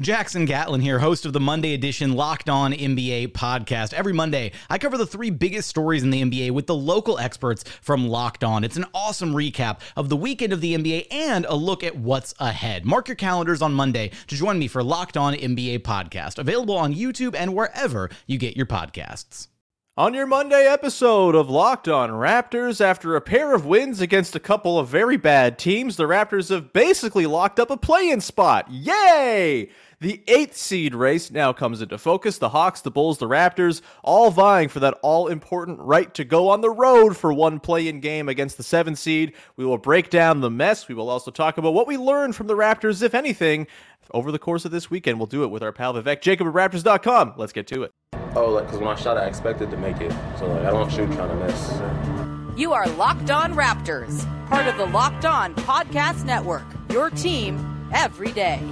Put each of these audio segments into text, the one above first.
Jackson Gatlin here, host of the Monday edition Locked On NBA podcast. Every Monday, I cover the three biggest stories in the NBA with the local experts from Locked On. It's an awesome recap of the weekend of the NBA and a look at what's ahead. Mark your calendars on Monday to join me for Locked On NBA podcast, available on YouTube and wherever you get your podcasts. On your Monday episode of Locked On Raptors, after a pair of wins against a couple of very bad teams, the Raptors have basically locked up a play in spot. Yay! The eighth seed race now comes into focus. The Hawks, the Bulls, the Raptors, all vying for that all important right to go on the road for one play in game against the seventh seed. We will break down the mess. We will also talk about what we learned from the Raptors, if anything, over the course of this weekend. We'll do it with our pal Vivek Jacob at Raptors.com. Let's get to it. Oh, like, because when I shot, I expected to make it. So, like, I don't shoot trying to miss. You are Locked On Raptors, part of the Locked On Podcast Network, your team every day.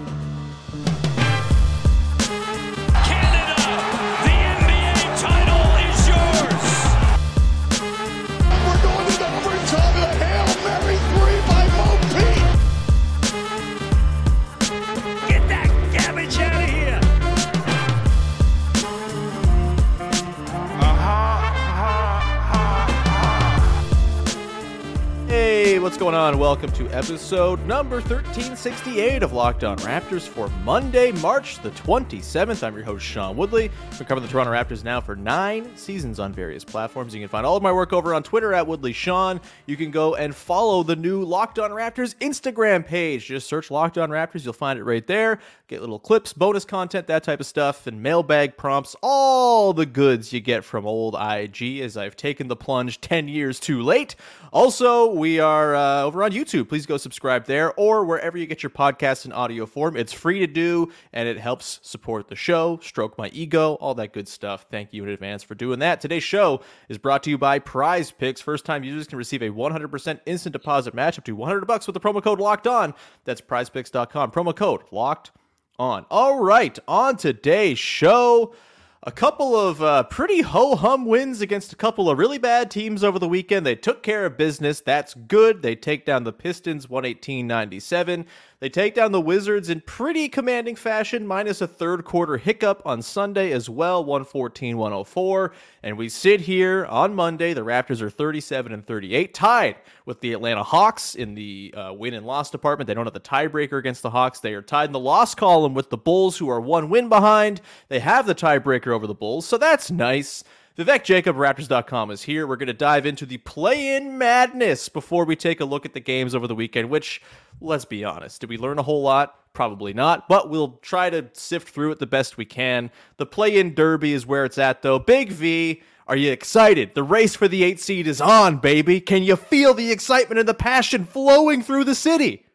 What's going on? Welcome to episode number 1368 of Locked On Raptors for Monday, March the 27th. I'm your host, Sean Woodley. We cover the Toronto Raptors now for nine seasons on various platforms. You can find all of my work over on Twitter at Woodley Sean. You can go and follow the new Locked On Raptors Instagram page. Just search Locked On Raptors, you'll find it right there. Get little clips, bonus content, that type of stuff, and mailbag prompts, all the goods you get from old IG as I've taken the plunge 10 years too late. Also, we are uh, over on YouTube. Please go subscribe there or wherever you get your podcasts in audio form. It's free to do and it helps support the show, stroke my ego, all that good stuff. Thank you in advance for doing that. Today's show is brought to you by Prize Picks. First time users can receive a 100% instant deposit match up to 100 bucks with the promo code locked on. That's prizepicks.com. Promo code locked on. All right, on today's show, a couple of uh, pretty ho hum wins against a couple of really bad teams over the weekend. They took care of business. That's good. They take down the Pistons 118 97. They take down the Wizards in pretty commanding fashion, minus a third quarter hiccup on Sunday as well, 114 104. And we sit here on Monday. The Raptors are 37 and 38, tied with the Atlanta Hawks in the uh, win and loss department. They don't have the tiebreaker against the Hawks. They are tied in the loss column with the Bulls, who are one win behind. They have the tiebreaker over the Bulls, so that's nice. Vivek Jacob, Raptors.com is here. We're going to dive into the play in madness before we take a look at the games over the weekend, which, let's be honest, did we learn a whole lot? Probably not, but we'll try to sift through it the best we can. The play in derby is where it's at, though. Big V, are you excited? The race for the eight seed is on, baby. Can you feel the excitement and the passion flowing through the city?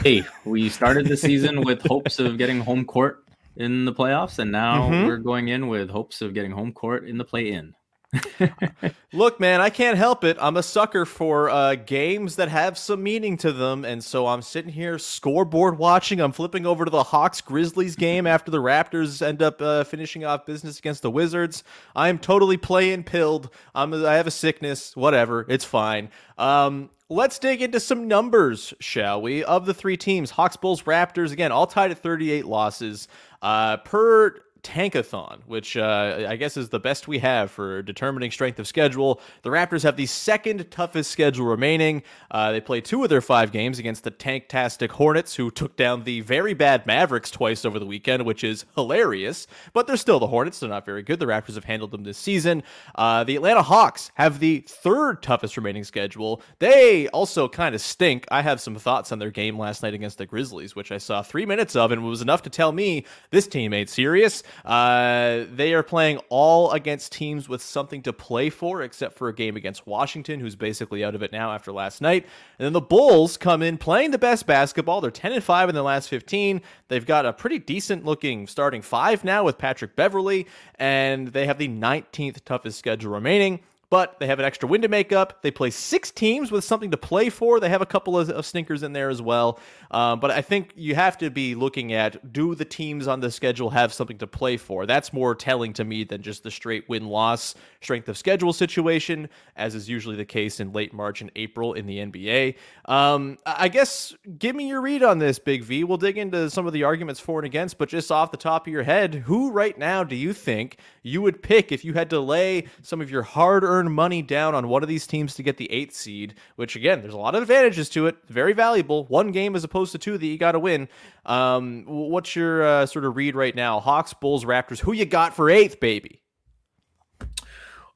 Hey, we started the season with hopes of getting home court in the playoffs, and now mm-hmm. we're going in with hopes of getting home court in the play-in. Look, man, I can't help it. I'm a sucker for uh, games that have some meaning to them, and so I'm sitting here scoreboard watching. I'm flipping over to the Hawks Grizzlies game after the Raptors end up uh, finishing off business against the Wizards. I am totally playing pilled. I'm I have a sickness. Whatever, it's fine. Um, Let's dig into some numbers, shall we? Of the three teams, Hawks, Bulls, Raptors, again, all tied at 38 losses. Uh, per Tankathon, which uh, I guess is the best we have for determining strength of schedule. The Raptors have the second toughest schedule remaining. Uh, they play two of their five games against the Tanktastic Hornets, who took down the very bad Mavericks twice over the weekend, which is hilarious. But they're still the Hornets. They're not very good. The Raptors have handled them this season. Uh, the Atlanta Hawks have the third toughest remaining schedule. They also kind of stink. I have some thoughts on their game last night against the Grizzlies, which I saw three minutes of, and was enough to tell me this team ain't serious. Uh, they are playing all against teams with something to play for, except for a game against Washington, who's basically out of it now after last night. And then the Bulls come in playing the best basketball. They're 10 and 5 in the last 15. They've got a pretty decent looking starting five now with Patrick Beverley, and they have the 19th toughest schedule remaining but they have an extra win to make up. They play six teams with something to play for. They have a couple of, of stinkers in there as well. Um, but I think you have to be looking at do the teams on the schedule have something to play for? That's more telling to me than just the straight win loss strength of schedule situation, as is usually the case in late March and April in the NBA. Um, I guess give me your read on this, Big V. We'll dig into some of the arguments for and against, but just off the top of your head, who right now do you think you would pick if you had to lay some of your hard earned money down on one of these teams to get the eighth seed, which again, there's a lot of advantages to it. Very valuable. One game as opposed to two that you got to win. Um, what's your uh, sort of read right now? Hawks, Bulls, Raptors. Who you got for eighth, baby?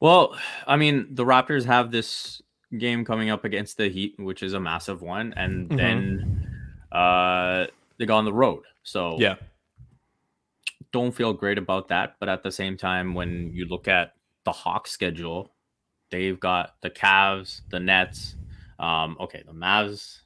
Well, I mean, the Raptors have this game coming up against the Heat, which is a massive one, and mm-hmm. then uh, they go on the road. So yeah, don't feel great about that. But at the same time, when you look at the Hawks schedule, They've got the Cavs, the Nets. Um, okay, the Mavs.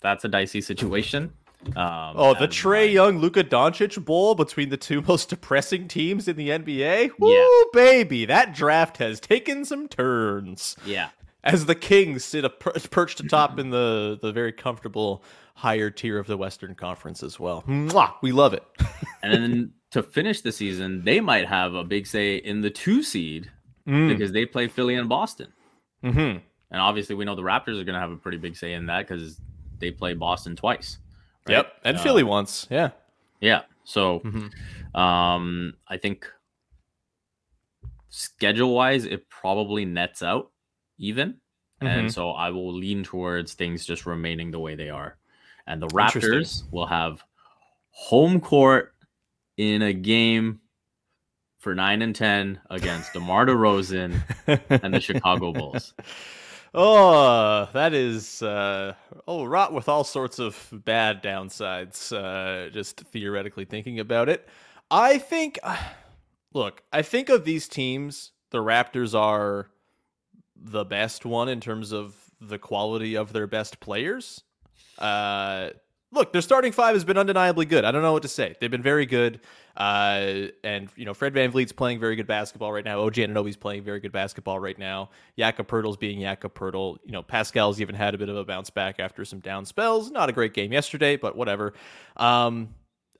That's a dicey situation. Um, oh, the Trae Young, Luka Doncic bowl between the two most depressing teams in the NBA. Woo, yeah. baby, that draft has taken some turns. Yeah, as the Kings sit a per- perched atop in the the very comfortable higher tier of the Western Conference as well. Mwah, we love it. and then to finish the season, they might have a big say in the two seed mm. because they play Philly and Boston. Mm-hmm. And obviously, we know the Raptors are going to have a pretty big say in that because they play Boston twice. Right? Yep, and uh, Philly once. Yeah, yeah. So, mm-hmm. um, I think schedule wise, it probably nets out even, mm-hmm. and so I will lean towards things just remaining the way they are. And the Raptors will have home court in a game for nine and ten against DeMar DeRozan and the Chicago Bulls. Oh, that is uh, oh rot with all sorts of bad downsides. Uh, just theoretically thinking about it, I think. Uh, look, I think of these teams, the Raptors are the best one in terms of the quality of their best players. Uh, look, their starting five has been undeniably good. I don't know what to say. They've been very good. Uh, and, you know, Fred VanVleet's playing very good basketball right now. OG Anunoby's playing very good basketball right now. Jakob Poeltl's being Jakob Poeltl. You know, Pascal's even had a bit of a bounce back after some down spells. Not a great game yesterday, but whatever. Um,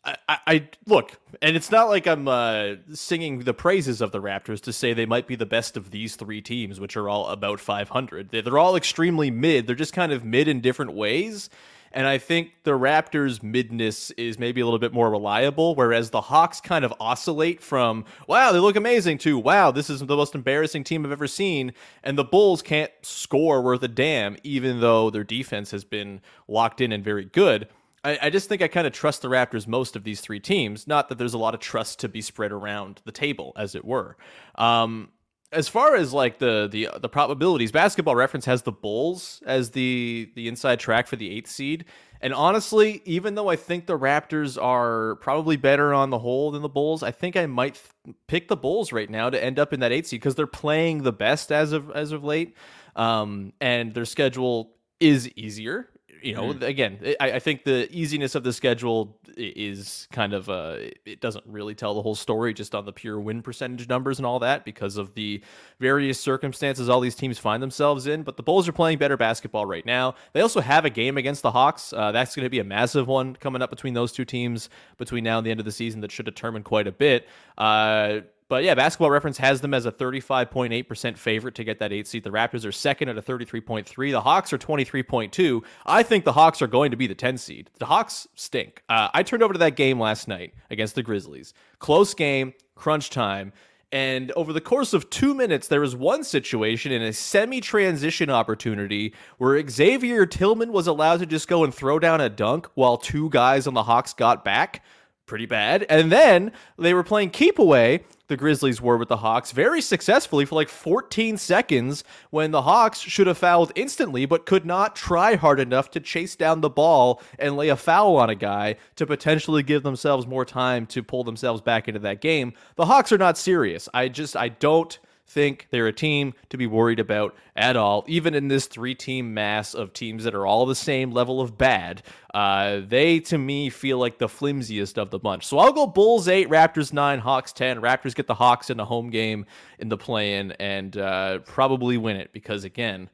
I, I, look, and it's not like I'm uh, singing the praises of the Raptors to say they might be the best of these three teams, which are all about 500. They're all extremely mid. They're just kind of mid in different ways. And I think the Raptors' midness is maybe a little bit more reliable, whereas the Hawks kind of oscillate from, wow, they look amazing, to, wow, this is the most embarrassing team I've ever seen. And the Bulls can't score worth a damn, even though their defense has been locked in and very good. I, I just think I kind of trust the Raptors most of these three teams. Not that there's a lot of trust to be spread around the table, as it were. Um, as far as like the the the probabilities, Basketball Reference has the Bulls as the the inside track for the eighth seed. And honestly, even though I think the Raptors are probably better on the whole than the Bulls, I think I might th- pick the Bulls right now to end up in that eighth seed because they're playing the best as of as of late, um, and their schedule is easier you know, mm. again, I, I, think the easiness of the schedule is kind of uh, it doesn't really tell the whole story just on the pure win percentage numbers and all that because of the various circumstances all these teams find themselves in. But the Bulls are playing better basketball right now. They also have a game against the Hawks. Uh, that's going to be a massive one coming up between those two teams between now and the end of the season that should determine quite a bit. Uh, but yeah, Basketball Reference has them as a 35.8% favorite to get that eight seed. The Raptors are second at a 33.3. The Hawks are 23.2. I think the Hawks are going to be the 10 seed. The Hawks stink. Uh, I turned over to that game last night against the Grizzlies. Close game, crunch time. And over the course of two minutes, there was one situation in a semi transition opportunity where Xavier Tillman was allowed to just go and throw down a dunk while two guys on the Hawks got back pretty bad. And then they were playing keep away, the Grizzlies were with the Hawks, very successfully for like 14 seconds when the Hawks should have fouled instantly, but could not try hard enough to chase down the ball and lay a foul on a guy to potentially give themselves more time to pull themselves back into that game. The Hawks are not serious. I just, I don't think they're a team to be worried about at all. Even in this three team mass of teams that are all the same level of bad, uh, they to me feel like the flimsiest of the bunch. So I'll go Bulls 8, Raptors 9, Hawks 10. Raptors get the Hawks in the home game in the play in and uh, probably win it because, again,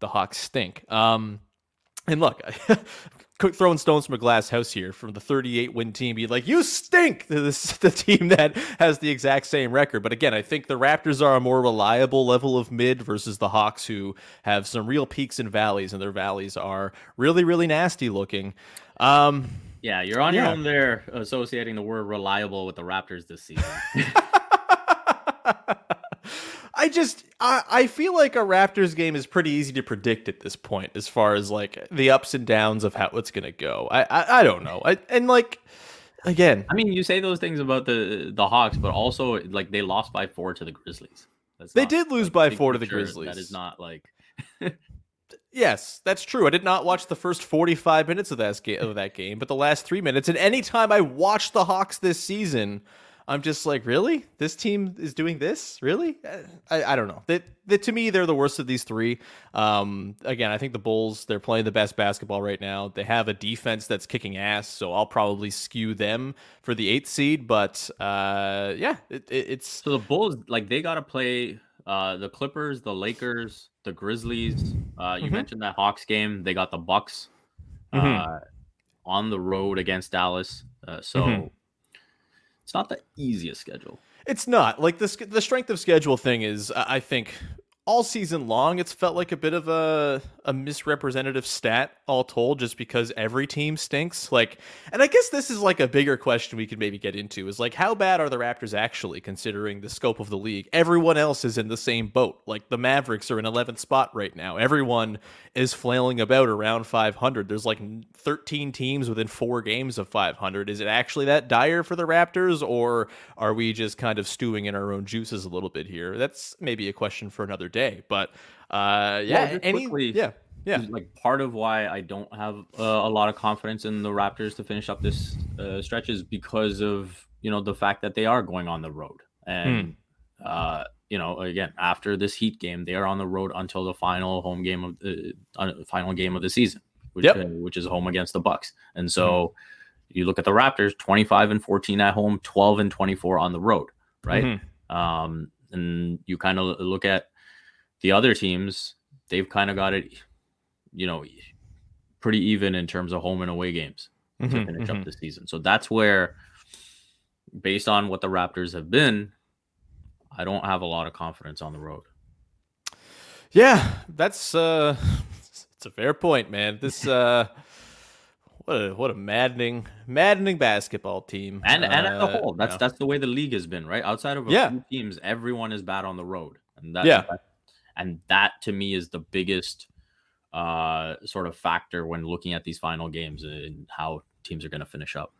the Hawks stink. Um, and look, throwing stones from a glass house here from the 38 win team be like you stink! This the team that has the exact same record. But again i think the raptors are a more reliable level of mid versus the hawks who have some real peaks and valleys and their valleys are really really nasty looking. Um yeah you're on yeah. your own there associating the word reliable with the raptors this season I just I, I feel like a Raptors game is pretty easy to predict at this point as far as like the ups and downs of how it's gonna go. I I, I don't know. I, and like again, I mean, you say those things about the the Hawks, but also like they lost by four to the Grizzlies. That's they not, did lose by four to the Grizzlies. That is not like. yes, that's true. I did not watch the first 45 minutes of that, of that game, but the last three minutes. And anytime I watched the Hawks this season, I'm just like, really? This team is doing this? Really? I, I don't know. That, that to me, they're the worst of these three. Um, again, I think the Bulls they're playing the best basketball right now. They have a defense that's kicking ass, so I'll probably skew them for the eighth seed. But uh, yeah, it, it, it's so the Bulls like they got to play uh, the Clippers, the Lakers, the Grizzlies. Uh, you mm-hmm. mentioned that Hawks game. They got the Bucks mm-hmm. uh, on the road against Dallas. Uh, so mm-hmm. It's not the easiest schedule. It's not like the the strength of schedule thing is I think all season long, it's felt like a bit of a a misrepresentative stat, all told, just because every team stinks. Like, and I guess this is like a bigger question we could maybe get into is like, how bad are the Raptors actually, considering the scope of the league? Everyone else is in the same boat. Like the Mavericks are in 11th spot right now. Everyone is flailing about around 500. There's like 13 teams within four games of 500. Is it actually that dire for the Raptors, or are we just kind of stewing in our own juices a little bit here? That's maybe a question for another day day. But uh, yeah, well, any quickly, yeah. Yeah, like part of why I don't have uh, a lot of confidence in the Raptors to finish up this uh, stretch is because of you know the fact that they are going on the road, and hmm. uh, you know again after this Heat game, they are on the road until the final home game of the uh, final game of the season, which yep. Uh, which is home against the Bucks, and so. Hmm. You look at the Raptors, 25 and 14 at home, 12 and 24 on the road, right? Mm-hmm. Um, and you kind of look at the other teams, they've kind of got it, you know, pretty even in terms of home and away games mm-hmm, to finish mm-hmm. up the season. So that's where, based on what the Raptors have been, I don't have a lot of confidence on the road. Yeah, that's uh it's a fair point, man. This uh what a what a maddening maddening basketball team. And and uh, as a whole, that's that's the way the league has been, right? Outside of a yeah. few teams, everyone is bad on the road. And that, yeah. That, and that to me is the biggest uh, sort of factor when looking at these final games and how teams are going to finish up.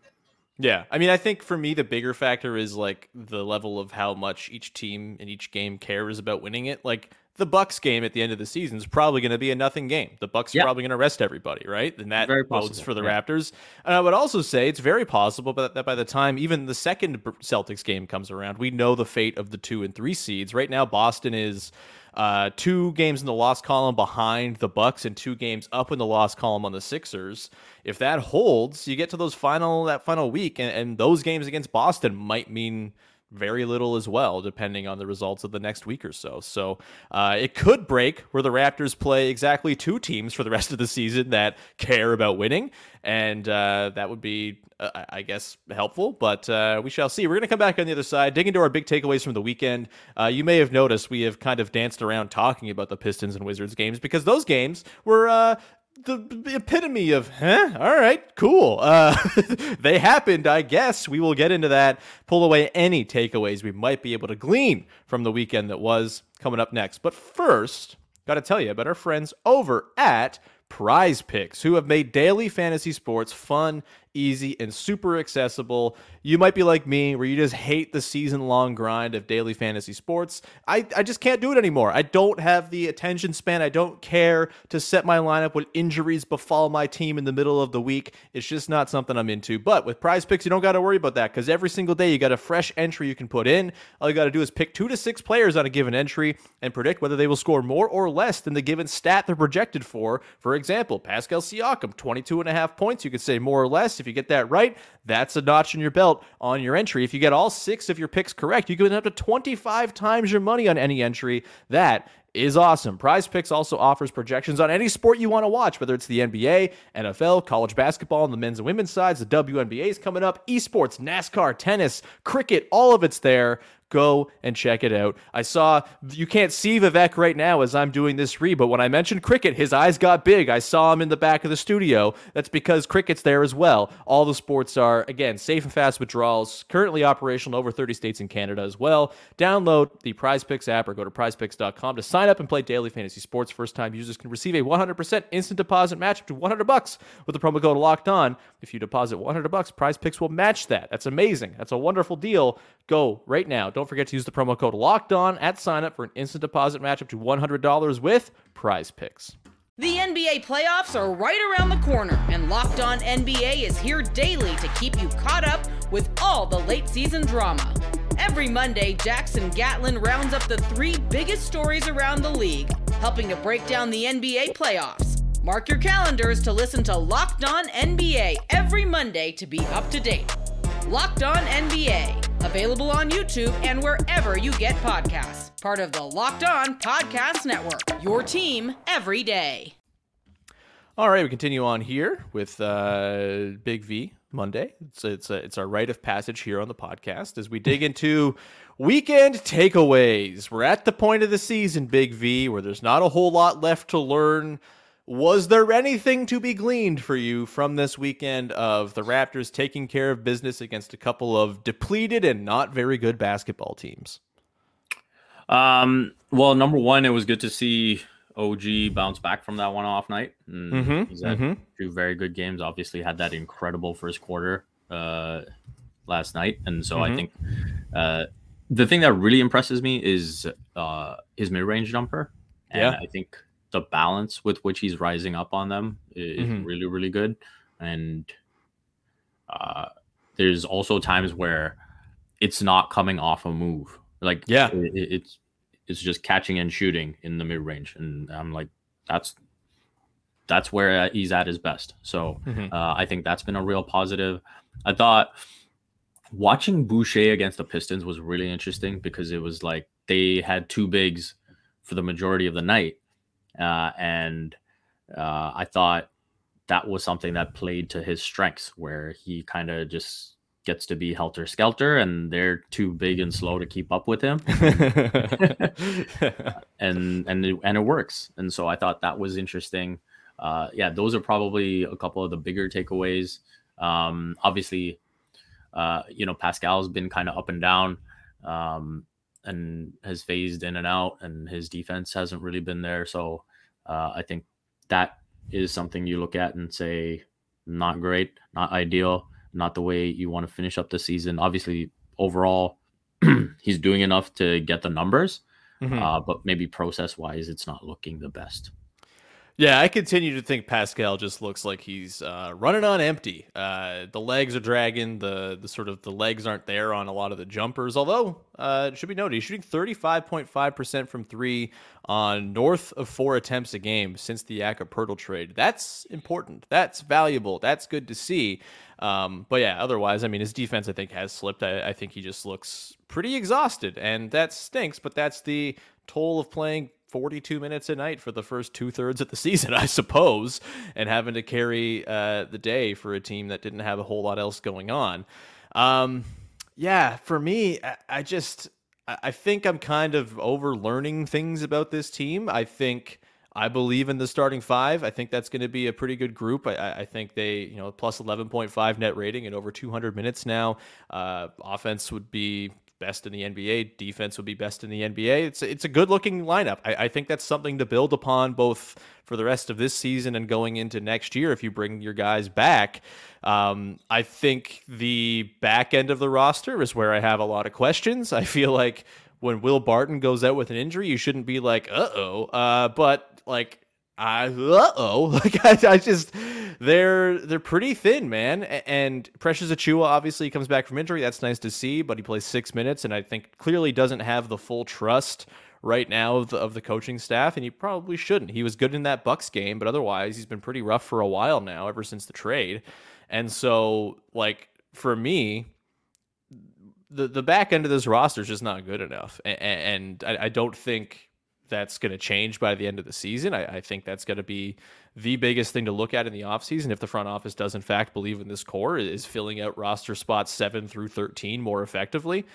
Yeah, I mean, I think for me the bigger factor is like the level of how much each team in each game cares about winning it. Like the Bucks game at the end of the season is probably going to be a nothing game. The Bucks are probably going to rest everybody, right? And that bodes for the yeah. Raptors. And I would also say it's very possible that by the time even the second Celtics game comes around, we know the fate of the two and three seeds. Right now, Boston is uh, two games in the loss column behind the Bucks and two games up in the loss column on the Sixers. If that holds, you get to those final that final week, and, and those games against Boston might mean very little as well, depending on the results of the next week or so. So uh, it could break where the Raptors play exactly two teams for the rest of the season that care about winning, and uh, that would be, uh, I guess, helpful. But uh, we shall see. We're going to come back on the other side, dig into our big takeaways from the weekend. Uh, you may have noticed we have kind of danced around talking about the Pistons and Wizards games because those games were uh, the epitome of, huh? All right, cool. Uh, they happened, I guess. We will get into that. Pull away any takeaways we might be able to glean from the weekend that was coming up next. But first, got to tell you about our friends over at Prize Picks, who have made daily fantasy sports fun, easy, and super accessible. You might be like me, where you just hate the season long grind of daily fantasy sports. I, I just can't do it anymore. I don't have the attention span. I don't care to set my lineup when injuries befall my team in the middle of the week. It's just not something I'm into. But with prize picks, you don't got to worry about that because every single day you got a fresh entry you can put in. All you got to do is pick two to six players on a given entry and predict whether they will score more or less than the given stat they're projected for. For example, Pascal Siakam, 22 and a half points. You could say more or less. If you get that right, that's a notch in your belt on your entry. If you get all six of your picks correct, you can up to 25 times your money on any entry. That is awesome. Prize Picks also offers projections on any sport you want to watch, whether it's the NBA, NFL, college basketball on the men's and women's sides, the WNBA is coming up, esports, NASCAR, tennis, cricket, all of it's there. Go and check it out. I saw, you can't see Vivek right now as I'm doing this read, but when I mentioned cricket, his eyes got big. I saw him in the back of the studio. That's because cricket's there as well. All the sports are, again, safe and fast withdrawals, currently operational in over 30 states in Canada as well. Download the Prize Picks app or go to prizepicks.com to sign up and play daily fantasy sports. First time users can receive a 100% instant deposit match up to 100 bucks with the promo code locked on. If you deposit 100 bucks, Prize Picks will match that. That's amazing. That's a wonderful deal. Go right now. Don't forget to use the promo code locked on at sign up for an instant deposit match up to $100 with prize picks. The NBA playoffs are right around the corner, and Locked On NBA is here daily to keep you caught up with all the late season drama. Every Monday, Jackson Gatlin rounds up the three biggest stories around the league, helping to break down the NBA playoffs. Mark your calendars to listen to Locked On NBA every Monday to be up to date. Locked On NBA, available on YouTube and wherever you get podcasts. Part of the Locked On Podcast Network, your team every day. All right, we continue on here with uh, Big V Monday. It's it's, a, it's our rite of passage here on the podcast as we dig into weekend takeaways. We're at the point of the season, Big V, where there's not a whole lot left to learn was there anything to be gleaned for you from this weekend of the Raptors taking care of business against a couple of depleted and not very good basketball teams? Um, well, number one, it was good to see OG bounce back from that one off night. Mm-hmm, he's had mm-hmm. two very good games. Obviously, had that incredible first quarter uh, last night, and so mm-hmm. I think uh, the thing that really impresses me is uh, his mid range jumper. And yeah. I think the balance with which he's rising up on them is mm-hmm. really really good. And uh, there's also times where it's not coming off a move. Like yeah. it, it's it's just catching and shooting in the mid range and i'm like that's that's where he's at his best. So mm-hmm. uh, i think that's been a real positive. I thought watching boucher against the pistons was really interesting because it was like they had two bigs for the majority of the night uh, and uh, I thought that was something that played to his strengths, where he kind of just gets to be helter skelter, and they're too big and slow to keep up with him, and and it, and it works. And so I thought that was interesting. Uh, yeah, those are probably a couple of the bigger takeaways. Um, obviously, uh, you know, Pascal's been kind of up and down. Um, and has phased in and out, and his defense hasn't really been there. So uh, I think that is something you look at and say, not great, not ideal, not the way you want to finish up the season. Obviously, overall, he's doing enough to get the numbers, mm-hmm. uh, but maybe process wise, it's not looking the best. Yeah, I continue to think Pascal just looks like he's uh, running on empty. Uh, the legs are dragging. The the sort of the legs aren't there on a lot of the jumpers. Although uh, it should be noted, he's shooting thirty five point five percent from three on north of four attempts a game since the Poeltl trade. That's important. That's valuable. That's good to see. Um, but yeah, otherwise, I mean, his defense I think has slipped. I, I think he just looks pretty exhausted, and that stinks. But that's the toll of playing 42 minutes a night for the first two thirds of the season, I suppose, and having to carry uh, the day for a team that didn't have a whole lot else going on. Um, yeah, for me, I, I just I think I'm kind of over learning things about this team. I think I believe in the starting five. I think that's going to be a pretty good group. I, I, think they, you know, plus 11.5 net rating and over 200 minutes now. Uh, offense would be best in the NBA. Defense would be best in the NBA. It's it's a good looking lineup. I, I, think that's something to build upon both for the rest of this season and going into next year. If you bring your guys back, um, I think the back end of the roster is where I have a lot of questions. I feel like when Will Barton goes out with an injury, you shouldn't be like, uh-oh. Uh, but like uh oh, like I, I, just they're they're pretty thin, man. And Precious Achiuwa obviously comes back from injury. That's nice to see, but he plays six minutes, and I think clearly doesn't have the full trust right now of the, of the coaching staff, and he probably shouldn't. He was good in that Bucks game, but otherwise he's been pretty rough for a while now, ever since the trade. And so, like for me, the the back end of this roster is just not good enough, and, and I, I don't think that's going to change by the end of the season. I, I think that's going to be the biggest thing to look at in the offseason if the front office does in fact believe in this core is filling out roster spots 7 through 13 more effectively.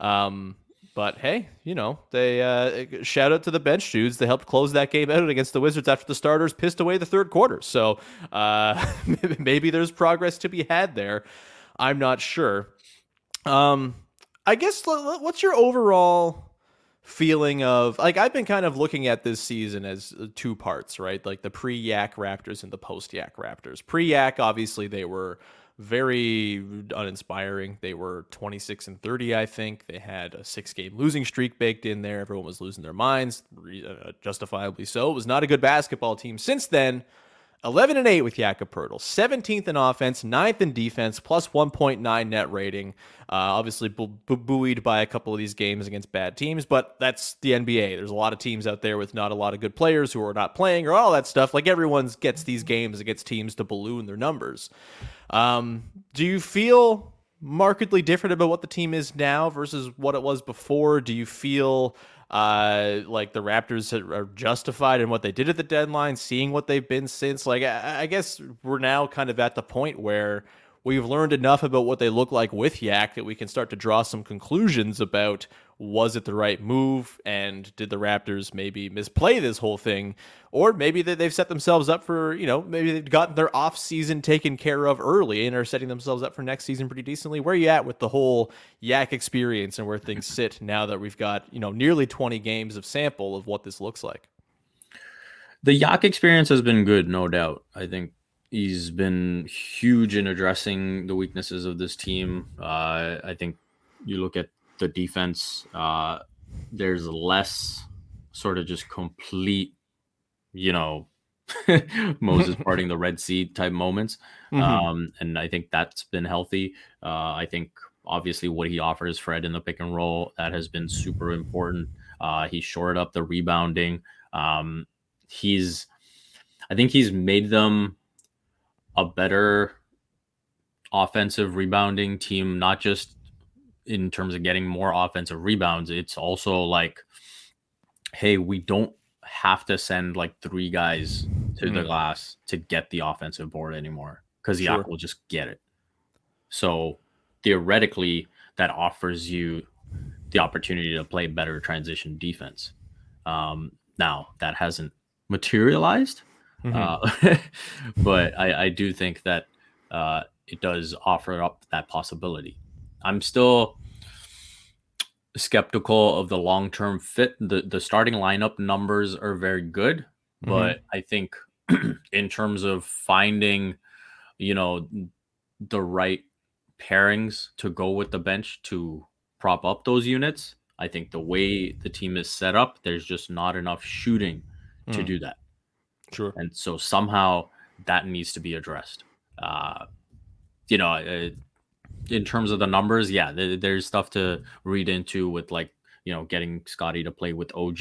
Um, but hey, you know, they uh, shout out to the bench dudes. They helped close that game out against the Wizards after the starters pissed away the third quarter. So uh, maybe there's progress to be had there. I'm not sure. Um, I guess what's your overall feeling of like I've been kind of looking at this season as uh, two parts, right? Like the pre-Yak Raptors and the post-Yak Raptors. Pre-Yak, obviously, they were very uninspiring. They were 26 and 30, I think. They had a six-game losing streak baked in there. Everyone was losing their minds, uh, justifiably so. It was not a good basketball team. Since then, 11 and 8 with Jakob Poeltl, 17th in offense, 9th in defense, plus 1.9 net rating. Uh, obviously, bu- bu- buoyed by a couple of these games against bad teams, but that's the NBA. There's a lot of teams out there with not a lot of good players who are not playing or all that stuff. Like everyone gets these games against teams to balloon their numbers. Um, do you feel markedly different about what the team is now versus what it was before? Do you feel uh, like the Raptors are justified in what they did at the deadline, seeing what they've been since. Like, I, guess we're now kind of at the point where we've learned enough about what they look like with Yak that we can start to draw some conclusions about was it the right move and did the Raptors maybe misplay this whole thing? Or maybe that they've set themselves up for you know maybe they've gotten their off season taken care of early and are setting themselves up for next season pretty decently. Where are you at with the whole yak experience and where things sit now that we've got you know nearly 20 games of sample of what this looks like? The yak experience has been good no doubt. I think he's been huge in addressing the weaknesses of this team. Uh, i think you look at the defense. Uh, there's less sort of just complete, you know, Moses parting the Red Sea type moments. Mm-hmm. Um, and I think that's been healthy. Uh, I think obviously what he offers Fred in the pick and roll that has been super important. Uh, he shored up the rebounding. Um, he's, I think he's made them a better offensive rebounding team, not just in terms of getting more offensive rebounds, it's also like, hey, we don't have to send like three guys to mm. the glass to get the offensive board anymore because the sure. will just get it. So theoretically, that offers you the opportunity to play better transition defense. Um, now that hasn't materialized, mm-hmm. uh, but I, I, do think that uh, it does offer up that possibility. I'm still skeptical of the long term fit. The the starting lineup numbers are very good, mm-hmm. but I think in terms of finding, you know, the right pairings to go with the bench to prop up those units, I think the way the team is set up, there's just not enough shooting mm. to do that. Sure. And so somehow that needs to be addressed. Uh, you know, uh, in terms of the numbers, yeah, there's stuff to read into with like you know getting Scottie to play with OG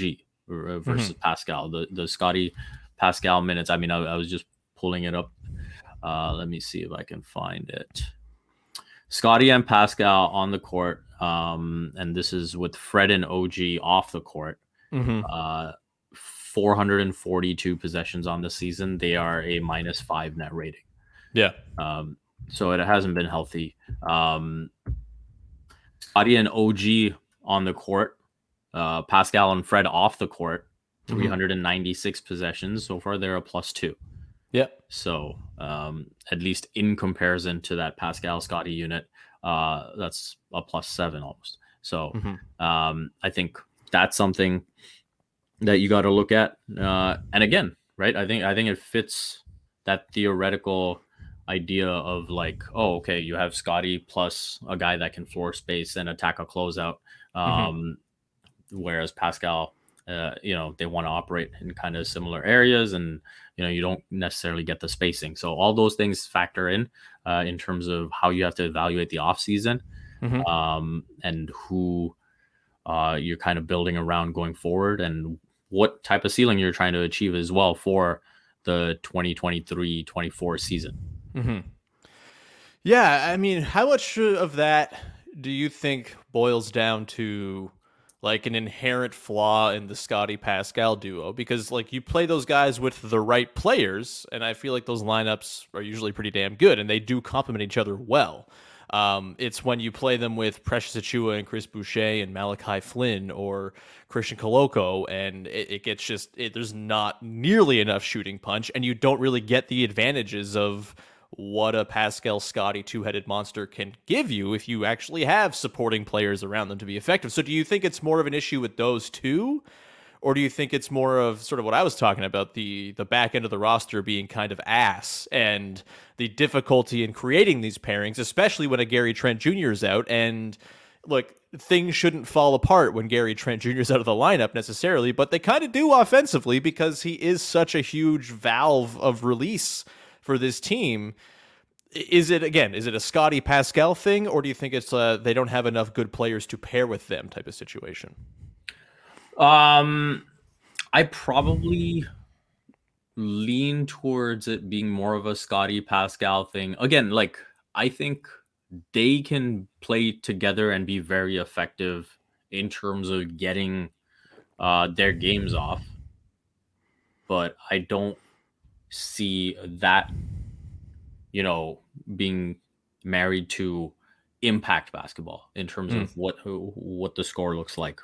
uh, versus mm-hmm. Pascal. The the Scottie Pascal minutes. I mean, I, I was just pulling it up. Uh, let me see if I can find it. Scottie and Pascal on the court. um, and this is with Fred and OG off the court. Mm-hmm. Uh, 442 possessions on the season. They are a minus five net rating. Yeah. Um, so it hasn't been healthy. Um, Scottie and OG on the court, uh, Pascal and Fred off the court, Mhm. 396 possessions. So far, they're a plus two. Yep. So um, at least in comparison to that Pascal Scottie unit, uh, that's a plus seven almost. So Mhm. um, I think that's something that you got to look at. Uh, and again, right? I think I think it fits that theoretical idea of like, oh, okay, you have Scottie plus a guy that can floor space and attack a closeout. Um, Whereas Pascal, uh, you know, they want to operate in kind of similar areas, and you know, you don't necessarily get the spacing. So all those things factor in uh, in terms of how you have to evaluate the off season Mhm. um, and who uh, you're kind of building around going forward, and what type of ceiling you're trying to achieve as well for the 2023-24 season. Mm-hmm. Yeah, I mean, how much of that do you think boils down to like an inherent flaw in the Scottie Pascal duo? Because like you play those guys with the right players, and I feel like those lineups are usually pretty damn good, and they do complement each other well. Um, it's when you play them with Precious Achiuwa and Chris Boucher and Malachi Flynn or Christian Koloko, and it, it gets just it, there's not nearly enough shooting punch, and you don't really get the advantages of what a Pascal Scottie two headed monster can give you if you actually have supporting players around them to be effective. So, do you think it's more of an issue with those two? Or do you think it's more of sort of what I was talking about the the back end of the roster being kind of ass and the difficulty in creating these pairings, especially when a Gary Trent Jr. is out and look, things shouldn't fall apart when Gary Trent Jr. is out of the lineup necessarily, but they kind of do offensively because he is such a huge valve of release for this team. Is it again? Is it a Scottie Pascal thing, or do you think it's uh, they don't have enough good players to pair with them type of situation? Um, I probably lean towards it being more of a Scottie Pascal thing. Again, like I think they can play together and be very effective in terms of getting uh, their games off. But I don't see that, you know, being married to impact basketball in terms Mm. of what what the score looks like.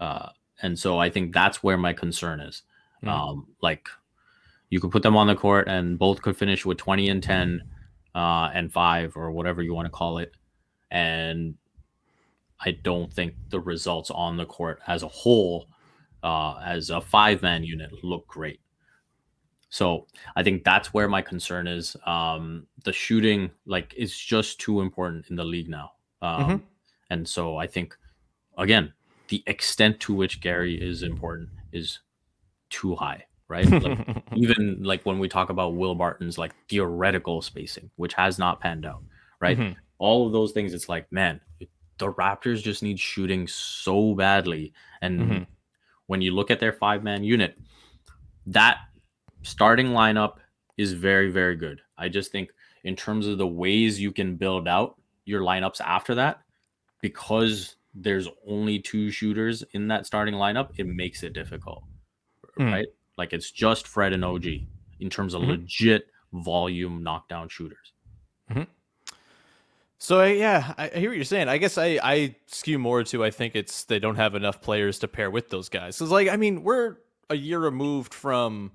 Uh, and so I think that's where my concern is. Mm. Um, like you could put them on the court and both could finish with 20 and 10 uh, and five or whatever you want to call it. And I don't think the results on the court as a whole, uh, as a five man unit, look great. So I think that's where my concern is. Um, the shooting, like, is just too important in the league now. Um, Mhm. And so I think, again, the extent to which Gary is important is too high, right? Like, even like when we talk about Will Barton's like theoretical spacing, which has not panned out, right? Mhm. All of those things, it's like, man, the Raptors just need shooting so badly. And Mhm. when you look at their five man unit, that starting lineup is very, very good. I just think in terms of the ways you can build out your lineups after that, because there's only two shooters in that starting lineup, it makes it difficult. Mm. Right? Like it's just Fred and OG in terms of Mhm. legit volume knockdown shooters. So I- yeah, I hear what you're saying. I guess I I skew more to I think it's they don't have enough players to pair with those guys. It's like I mean we're a year removed from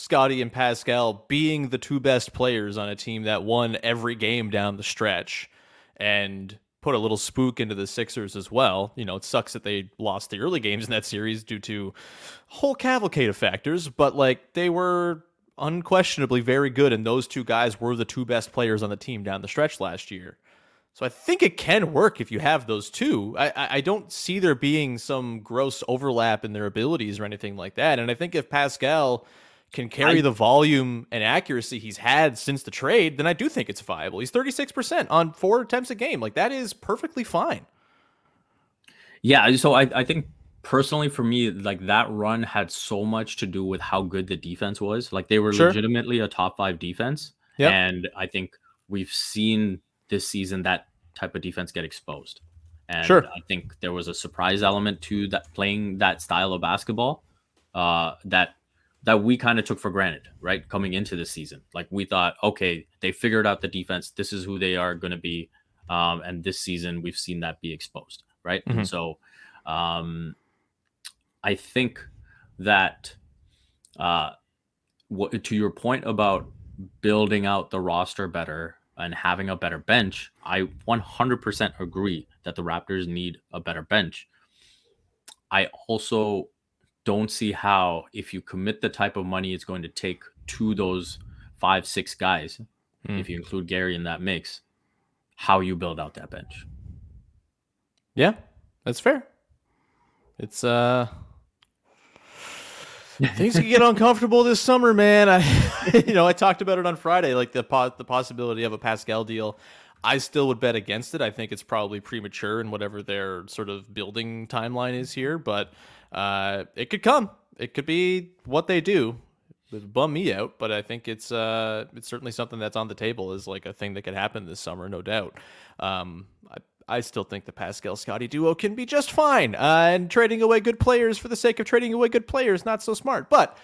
Scottie and Pascal being the two best players on a team that won every game down the stretch, and put a little spook into the Sixers as well. You know, it sucks that they lost the early games in that series due to whole cavalcade of factors, but like they were unquestionably very good, and those two guys were the two best players on the team down the stretch last year. So I think it can work if you have those two. I I don't see there being some gross overlap in their abilities or anything like that. And I think if Pascal can carry I- the volume and accuracy he's had since the trade, then I do think it's viable. He's 36% on four attempts a game. Like that is perfectly fine. Yeah, so I, I think personally for me, like that run had so much to do with how good the defense was. Like they were Sure. legitimately a top five defense. Yep. And I think we've seen this season that type of defense get exposed. And Sure. I think there was a surprise element to that playing that style of basketball uh, that that we kind of took for granted, right? Coming into the season, like we thought, okay, they figured out the defense. This is who they are going to be. Um, and this season, we've seen that be exposed, right? Mhm. So, um, I think that uh, what, to your point about building out the roster better and having a better bench, I 100% agree that the Raptors need a better bench. I also don't see how, if you commit the type of money it's going to take to those five, six guys, Hmm. if you include Gary in that mix, how you build out that bench. Yeah, that's fair. It's uh things can get uncomfortable this summer, man. I you know, I talked about it on Friday, like the po- the possibility of a Pascal deal. I still would bet against it. I think it's probably premature in whatever their sort of building timeline is here, but uh it could come. It could be what they do. It would bum me out, but I think it's uh it's certainly something that's on the table is like a thing that could happen this summer, no doubt. Um I I still think the Pascal Scottie duo can be just fine. Uh, and trading away good players for the sake of trading away good players, not so smart. But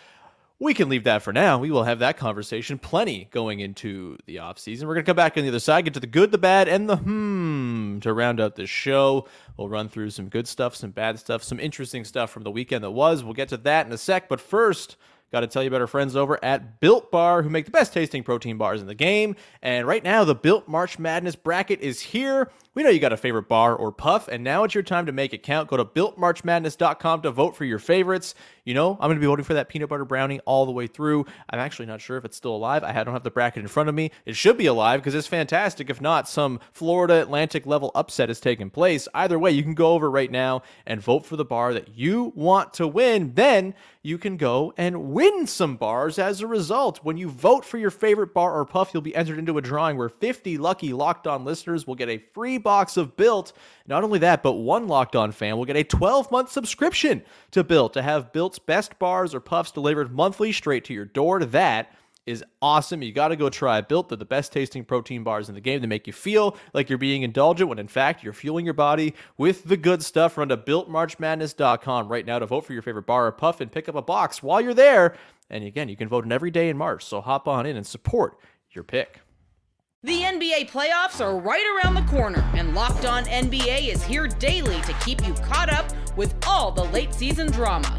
we can leave that for now. We will have that conversation plenty going into the offseason. We're going to come back on the other side, get to the good, the bad, and the hmm to round out this show. We'll run through some good stuff, some bad stuff, some interesting stuff from the weekend that was. We'll get to that in a sec. But first, Got to tell you about our friends over at Built Bar, who make the best tasting protein bars in the game. And right now, the Built March Madness bracket is here. We know you got a favorite bar or puff, and now it's your time to make it count. Go to builtmarchmadness.com to vote for your favorites. You know, I'm going to be voting for that peanut butter brownie all the way through. I'm actually not sure if it's still alive. I don't have the bracket in front of me. It should be alive because it's fantastic. If not, some Florida Atlantic level upset has taken place. Either way, you can go over right now and vote for the bar that you want to win. Then you can go and win some bars as a result. When you vote for your favorite bar or puff, you'll be entered into a drawing where 50 lucky locked on listeners will get a free box of Built. Not only that, but one locked on fan will get a 12 month subscription to Built to have Built's best bars or puffs delivered monthly straight to your door. To that is awesome. You got to go try Built. They're the best tasting protein bars in the game. They make you feel like you're being indulgent when in fact you're fueling your body with the good stuff. Run to builtmarchmadness.com right now to vote for your favorite bar or puff and pick up a box while you're there. And again, you can vote in every day in March. So hop on in and support your pick. The NBA playoffs are right around the corner, and Locked On NBA is here daily to keep you caught up with all the late season drama.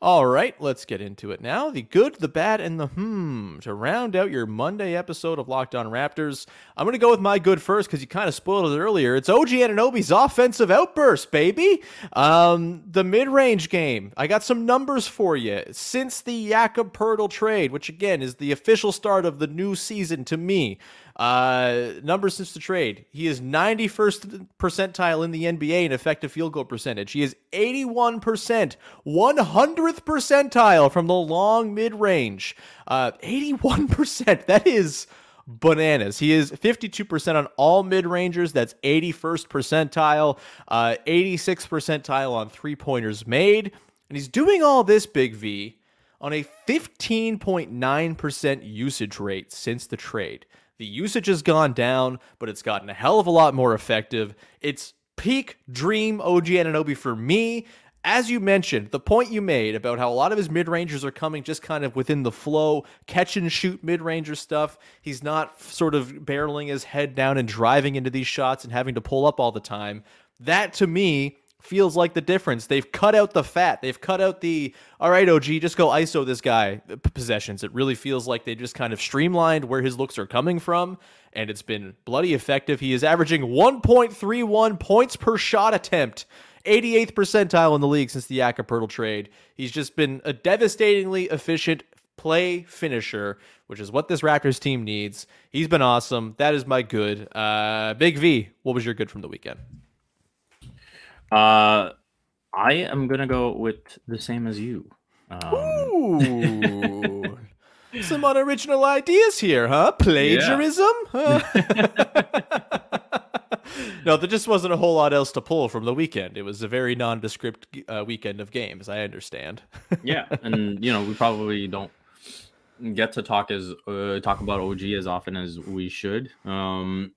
All right, let's get into it now. The good, the bad, and the hmm to round out your Monday episode of Locked On Raptors. I'm going to go with my good first because you kind of spoiled it earlier. It's OG Anunoby's offensive outburst, baby. Um, the mid-range game. I got some numbers for you since the Jakob Poeltl trade, which again is the official start of the new season to me. Uh, numbers since the trade. He is 91st percentile in the NBA in effective field goal percentage. He is 81%, 100th percentile from the long mid range. Uh, 81%. That is bananas. He is 52% on all mid rangers. That's 81st percentile, uh, 86th percentile on three pointers made. And he's doing all this, Big V, on a 15.9% usage rate since the trade. The usage has gone down, but it's gotten a hell of a lot more effective. It's peak dream OG Anunoby for me. As you mentioned, the point you made about how a lot of his mid rangers are coming just kind of within the flow, catch and shoot mid ranger stuff. He's not sort of barreling his head down and driving into these shots and having to pull up all the time. That to me feels like the difference. They've cut out the fat. They've cut out the all right, OG, just go ISO this guy possessions. It really feels like they just kind of streamlined where his looks are coming from, and it's been bloody effective. He is averaging 1.31 points per shot attempt. 88th percentile in the league since the Poeltl trade. He's just been a devastatingly efficient play finisher, which is what this Raptors team needs. He's been awesome. That is my good. Uh, Big V, what was your good from the weekend? Uh, I am gonna go with the same as you. Um, Ooh. Some unoriginal ideas here, huh? Plagiarism? Huh? no, there just wasn't a whole lot else to pull from the weekend. It was a very nondescript uh, weekend of games, I understand. yeah, and you know, we probably don't get to talk as uh, talk about OG as often as we should. Um,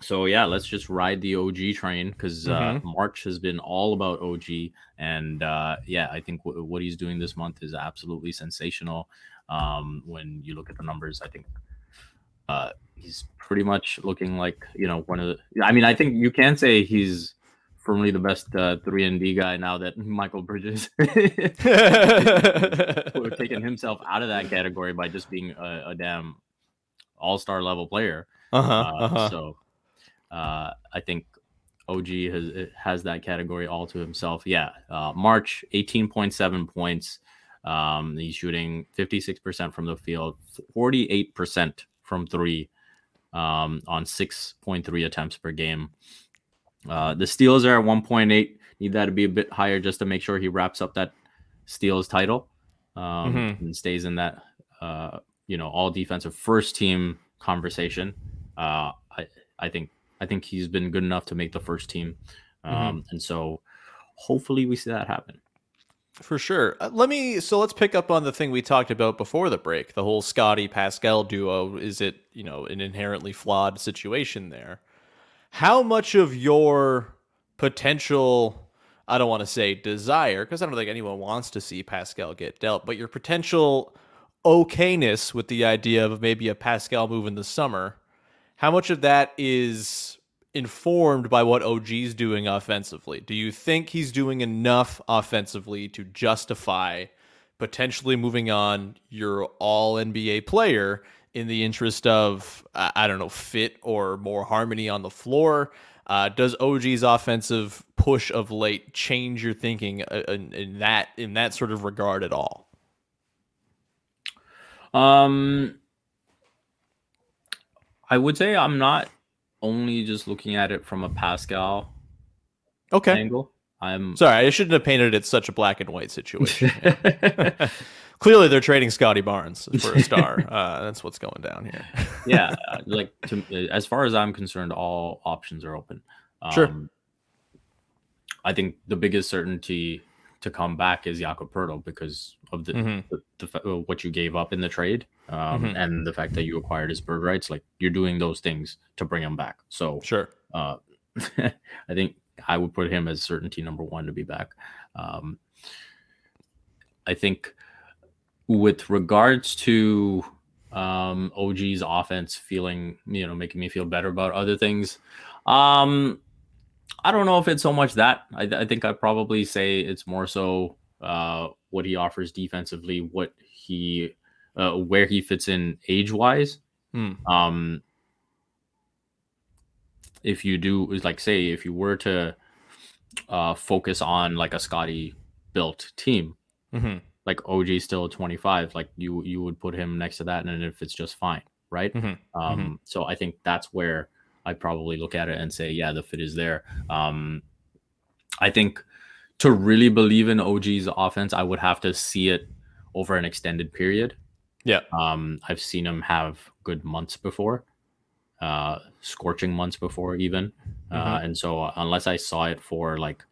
so yeah, let's just ride the OG train because uh, Mhm. March has been all about OG, and uh, yeah, I think w- what he's doing this month is absolutely sensational. Um, when you look at the numbers, I think uh, he's pretty much looking like you know one of the. I mean, I think you can say he's firmly the best uh, three and D guy now that Mikal Bridges who have taken himself out of that category by just being a, a damn all star level player. Uh-huh, Uh, uh-huh. So uh, I think OG has has that category all to himself. Yeah, uh, March eighteen point seven points. Um, he's shooting fifty six percent from the field, forty eight percent from three, um, on six point three attempts per game. Uh, the steals are at one point eight. Need that to be a bit higher just to make sure he wraps up that steals title um, Mhm. and stays in that uh, you know all defensive first team conversation. Uh, I I think I think he's been good enough to make the first team, um, and so hopefully we see that happen. For sure. Uh, let me. So let's pick up on the thing we talked about before the break. The whole Scottie Pascal duo. Is it you know an inherently flawed situation there? How much of your potential? I don't want to say desire because I don't think anyone wants to see Pascal get dealt, but your potential okayness with the idea of maybe a Pascal move in the summer. How much of that is informed by what OG's doing offensively? Do you think he's doing enough offensively to justify potentially moving on your all NBA player in the interest of, I don't know, fit or more harmony on the floor? Uh, does OG's offensive push of late change your thinking uh, in, in that in that sort of regard at all? Um, I would say I'm not only just looking at it from a Pascal Okay. angle. I'm Sorry, I shouldn't have painted it such a black and white situation. Clearly, they're trading Scottie Barnes for a star. uh, that's what's going down here. yeah, uh, like to, as far as I'm concerned, all options are open. Um, Sure. I think the biggest certainty to come back is Jakob Poeltl because of the, Mhm. the, the uh, what you gave up in the trade um, Mhm. and the fact that you acquired his bird rights. Like you're doing those things to bring him back. So Sure. uh, I think I would put him as certainty number one to be back. Um, I think with regards to um, OG's offense feeling, you know, making me feel better about other things. Um, I don't know if it's so much that. I, I think I'd probably say it's more so uh, what he offers defensively, what he, uh, where he fits in age wise. Hmm. Um, if you do is like say if you were to uh focus on like a Scottie built team, Mhm. like OG still 25, like you you would put him next to that and if it's just fine, right? Mhm. Um so I think that's where I probably look at it and say, yeah, the fit is there. Um I think to really believe in OG's offense, I would have to see it over an extended period. Yeah. Um, I've seen him have good months before, uh, scorching months before, even. Uh, and so, uh, unless I saw it for like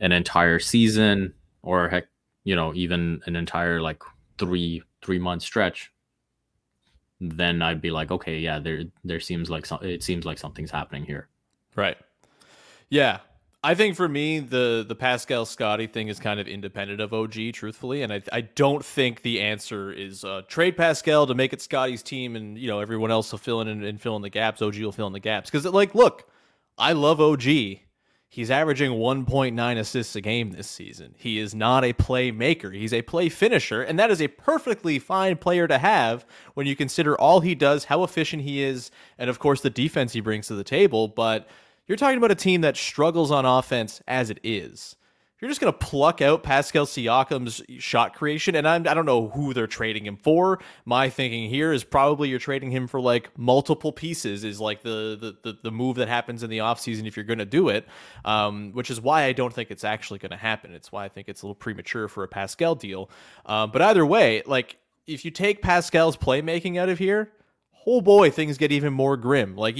an entire season or heck, you know, even an entire like three three month stretch, then I'd be like, okay, yeah, there there seems like some, it seems like something's happening here. Right. Yeah. I think for me, the the Pascal Scottie thing is kind of independent of OG, truthfully, and I I don't think the answer is uh, trade Pascal to make it Scottie's team, and you know everyone else will fill in and, and fill in the gaps. OG will fill in the gaps because like, look, I love OG. He's averaging 1.9 assists a game this season. He is not a playmaker. He's a play finisher, and that is a perfectly fine player to have when you consider all he does, how efficient he is, and of course the defense he brings to the table. But you're talking about a team that struggles on offense as it is. You're just going to pluck out Pascal Siakam's shot creation, and I'm, I don't know who they're trading him for. My thinking here is probably you're trading him for like multiple pieces, is like the the, the, the move that happens in the offseason if you're going to do it, um, which is why I don't think it's actually going to happen. It's why I think it's a little premature for a Pascal deal. Um, but either way, like if you take Pascal's playmaking out of here, oh boy, things get even more grim. Like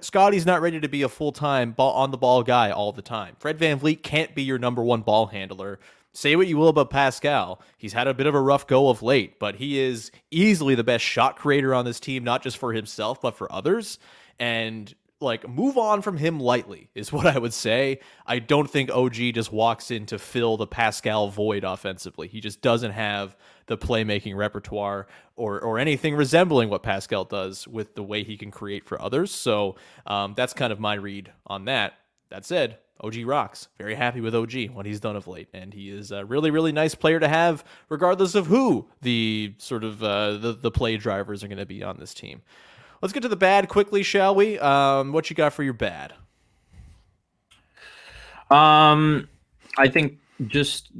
Scottie's not ready to be a full time ball on the ball guy all the time. Fred VanVleet can't be your number one ball handler. Say what you will about Pascal. He's had a bit of a rough go of late, but he is easily the best shot creator on this team, not just for himself, but for others. And like move on from him lightly is what I would say. I don't think OG just walks in to fill the Pascal void offensively. He just doesn't have the playmaking repertoire or or anything resembling what Pascal does with the way he can create for others. So um, that's kind of my read on that. That said, OG rocks. Very happy with OG what he's done of late, and he is a really really nice player to have, regardless of who the sort of uh, the the play drivers are going to be on this team. Let's get to the bad quickly, shall we? Um, what you got for your bad? Um, I think just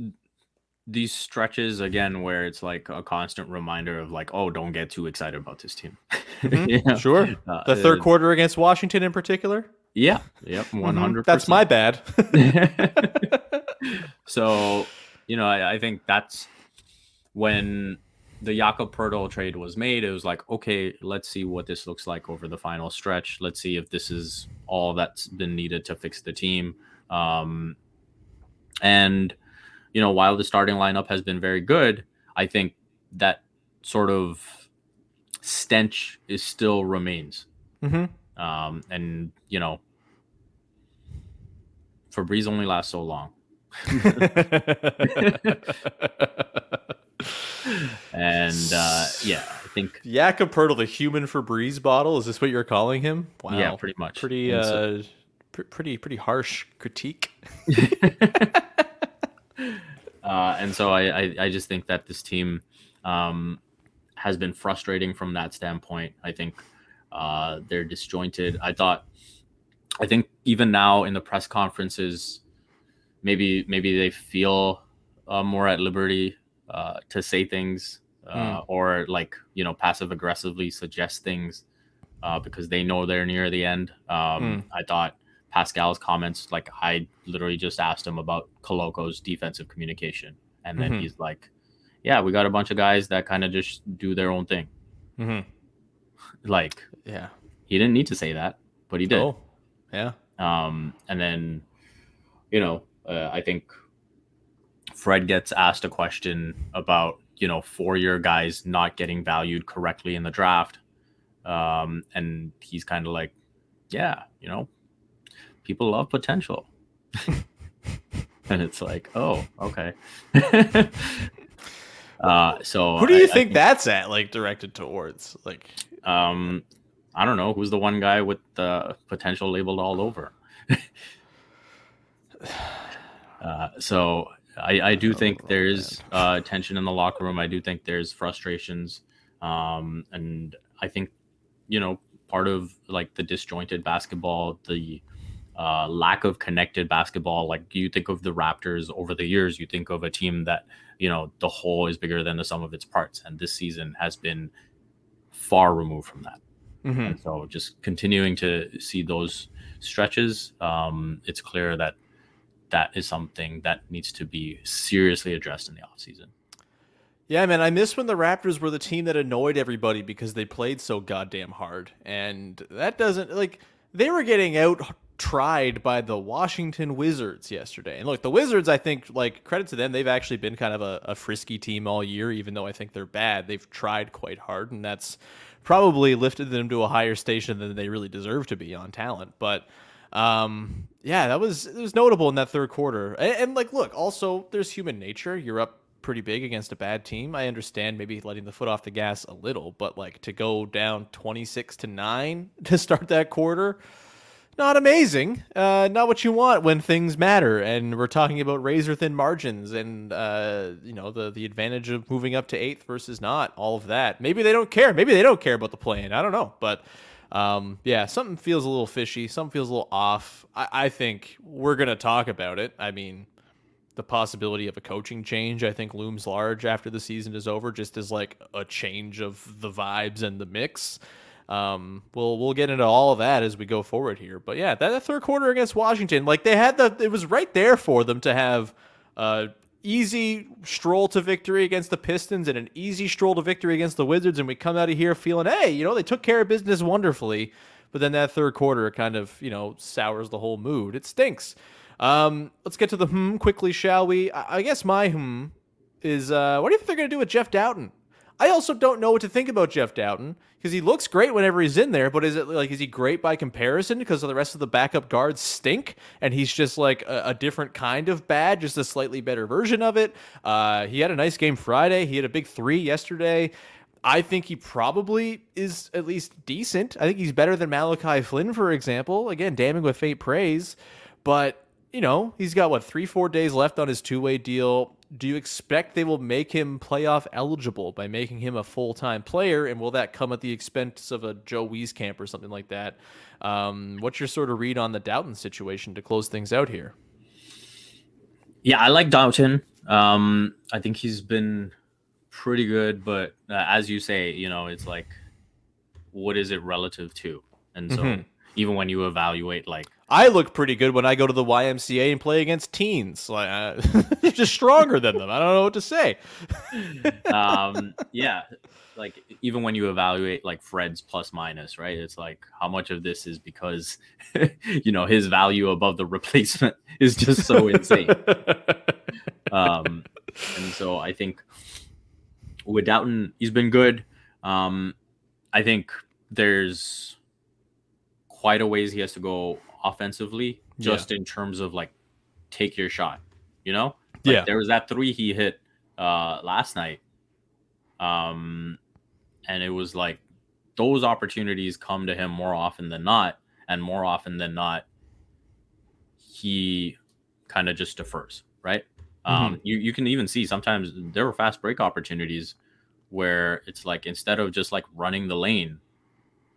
these stretches again where it's like a constant reminder of like, oh, don't get too excited about this team. Mm-hmm. Sure. Uh, the third uh, quarter against Washington in particular. Yeah. Yep. One hundred. That's my bad. so, you know, I, I think that's when the Jakob Poeltl trade was made, it was like, okay, let's see what this looks like over the final stretch. Let's see if this is all that's been needed to fix the team. Um, and you know, while the starting lineup has been very good, I think that sort of stench is still remains. Mm-hmm. Um, and you know, Febreze only lasts so long. and uh, yeah, I think Jakob the human Febreze bottle. Is this what you're calling him? Wow, yeah, pretty much. Pretty, uh, pr- pretty, pretty harsh critique. uh, and so I, I, I, just think that this team um, has been frustrating from that standpoint. I think uh, they're disjointed. I thought, I think even now in the press conferences, maybe maybe they feel uh, more at liberty uh, to say things uh, mm. or like you know passive aggressively suggest things uh, because they know they're near the end. Um, mm. I thought Pascal's comments, like I literally just asked him about Koloko's defensive communication, and then mm-hmm. he's like, "Yeah, we got a bunch of guys that kind of just do their own thing." Mm-hmm. Like, yeah, he didn't need to say that, but he did. Oh, yeah. Um, and then, you know, uh, I think Fred gets asked a question about you know four year guys not getting valued correctly in the draft, um, and he's kind of like, yeah, you know, people love potential, and it's like, oh, okay. uh, so who do you I, think, I think that's at? Like directed towards like, um, I don't know who's the one guy with the potential labeled all over. uh, so I, I do think there's uh, tension in the locker room. I do think there's frustrations, um, and I think you know part of like the disjointed basketball, the uh, lack of connected basketball. Like you think of the Raptors over the years, you think of a team that you know the whole is bigger than the sum of its parts, and this season has been far removed from that. Mm-hmm. And so, just continuing to see those stretches, um, it's clear that that is something that needs to be seriously addressed in the offseason. Yeah, man, I miss when the Raptors were the team that annoyed everybody because they played so goddamn hard. And that doesn't like they were getting out tried by the Washington Wizards yesterday. And look, the Wizards, I think, like credit to them, they've actually been kind of a, a frisky team all year, even though I think they're bad. They've tried quite hard, and that's probably lifted them to a higher station than they really deserve to be on talent. But um, yeah, that was it was notable in that third quarter. And, and, like, look, also there's human nature. You're up pretty big against a bad team. I understand maybe letting the foot off the gas a little, but like to go down 26 to nine to start that quarter. Not amazing. Uh, not what you want when things matter, and we're talking about razor thin margins, and uh, you know the the advantage of moving up to eighth versus not. All of that. Maybe they don't care. Maybe they don't care about the plan. I don't know, but um, yeah, something feels a little fishy. Something feels a little off. I, I think we're gonna talk about it. I mean, the possibility of a coaching change, I think, looms large after the season is over, just as like a change of the vibes and the mix. Um, we'll we'll get into all of that as we go forward here. But yeah, that, that third quarter against Washington, like they had the, it was right there for them to have uh, easy stroll to victory against the Pistons and an easy stroll to victory against the Wizards, and we come out of here feeling, hey, you know, they took care of business wonderfully. But then that third quarter kind of, you know, sours the whole mood. It stinks. Um, let's get to the hmm quickly, shall we? I, I guess my hmm is uh, what do you think they're going to do with Jeff Dowtin? I also don't know what to think about Jeff Dowtin because he looks great whenever he's in there, but is it like is he great by comparison because the rest of the backup guards stink and he's just like a, a different kind of bad, just a slightly better version of it? Uh, he had a nice game Friday. He had a big three yesterday. I think he probably is at least decent. I think he's better than Malachi Flynn, for example. Again, damning with faint praise, but you know he's got what three, four days left on his two-way deal do you expect they will make him playoff eligible by making him a full time player? And will that come at the expense of a Joe Wieskamp or something like that? Um, what's your sort of read on the Dowtin situation to close things out here? Yeah, I like Dowtin. Um, I think he's been pretty good, but uh, as you say, you know, it's like, what is it relative to? And so, mm-hmm. even when you evaluate like I look pretty good when I go to the YMCA and play against teens. Like, uh, just stronger than them. I don't know what to say. um, yeah, like even when you evaluate like Fred's plus minus, right? It's like how much of this is because you know his value above the replacement is just so insane. um, and so I think with Dowtin, he's been good. Um, I think there's quite a ways he has to go offensively, just yeah. in terms of like take your shot. You know, like, yeah. There was that three he hit uh last night, um, and it was like those opportunities come to him more often than not, and more often than not, he kind of just defers. Right. Mm-hmm. Um, you you can even see sometimes there were fast break opportunities where it's like instead of just like running the lane,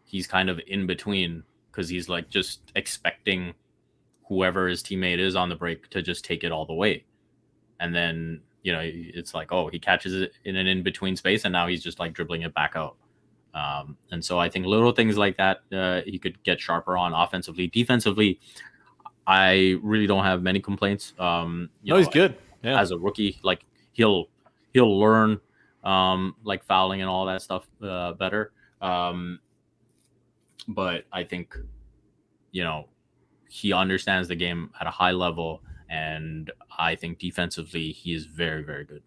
he's kind of in between because he's like just expecting whoever his teammate is on the break to just take it all the way. And then, you know, it's like, oh, he catches it in an in between space and now he's just like dribbling it back out. Um, and so I think little things like that uh, he could get sharper on offensively. Defensively, I really don't have many complaints. Um, no, know, he's good. Yeah. As a rookie, like he'll he'll learn um, like fouling and all that stuff uh, better. Um, but I think, you know, he understands the game at a high level, and I think defensively he is very, very good.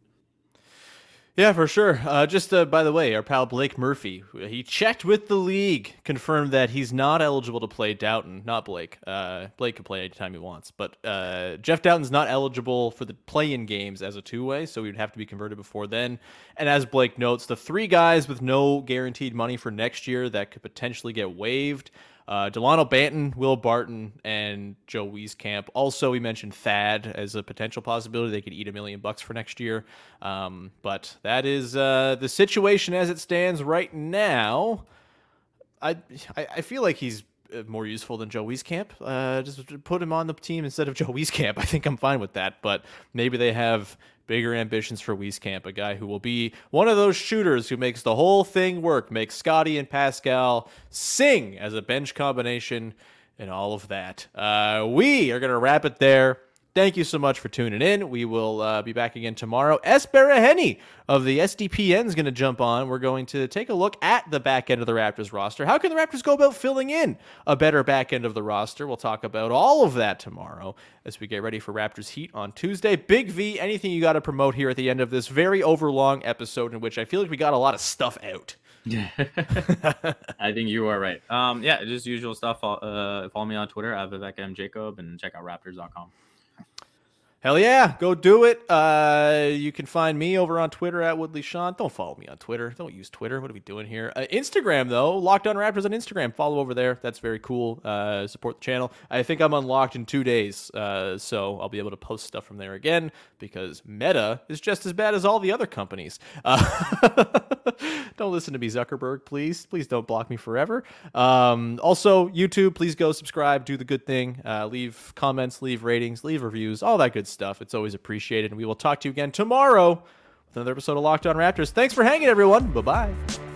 Yeah, for sure. Uh, just uh, by the way, our pal Blake Murphy, he checked with the league, confirmed that he's not eligible to play Dowtin. Not Blake. Uh, Blake can play anytime he wants, but uh, Jeff Dowtin's not eligible for the play-in games as a two-way, so he would have to be converted before then. And as Blake notes, the three guys with no guaranteed money for next year that could potentially get waived uh, Dalano Banton, Will Barton, and Joe Wieskamp. Also, we mentioned Thad as a potential possibility. They could eat a million bucks for next year. Um, but that is uh, the situation as it stands right now. I, I feel like he's more useful than Joe Wieskamp. Uh, just put him on the team instead of Joe Wieskamp. I think I'm fine with that. But maybe they have bigger ambitions for Wieskamp, a guy who will be one of those shooters who makes the whole thing work, makes Scottie and Pascal sing as a bench combination and all of that. Uh, we are going to wrap it there. Thank you so much for tuning in. We will uh, be back again tomorrow. S. Baraheni of the SDPN is going to jump on. We're going to take a look at the back end of the Raptors roster. How can the Raptors go about filling in a better back end of the roster? We'll talk about all of that tomorrow as we get ready for Raptors Heat on Tuesday. Big V, anything you got to promote here at the end of this very overlong episode in which I feel like we got a lot of stuff out. Yeah, I think you are right. Um, yeah, just usual stuff. Uh, follow me on Twitter at Vivek M Jacob and check out Raptors.com. Hell yeah, go do it. Uh, you can find me over on Twitter at Woodley Sean. Don't follow me on Twitter. Don't use Twitter. What are we doing here? Uh, Instagram though, Locked On Raptors on Instagram. Follow over there. That's very cool. Uh, support the channel. I think I'm unlocked in two days, uh, so I'll be able to post stuff from there again because Meta is just as bad as all the other companies. Don't listen to me, Zuckerberg. Please, please don't block me forever. Um, also, YouTube. Please go subscribe. Do the good thing. Uh, leave comments. Leave ratings. Leave reviews. All that good stuff stuff. It's always appreciated. And we will talk to you again tomorrow with another episode of Locked On Raptors. Thanks for hanging, everyone. Bye bye.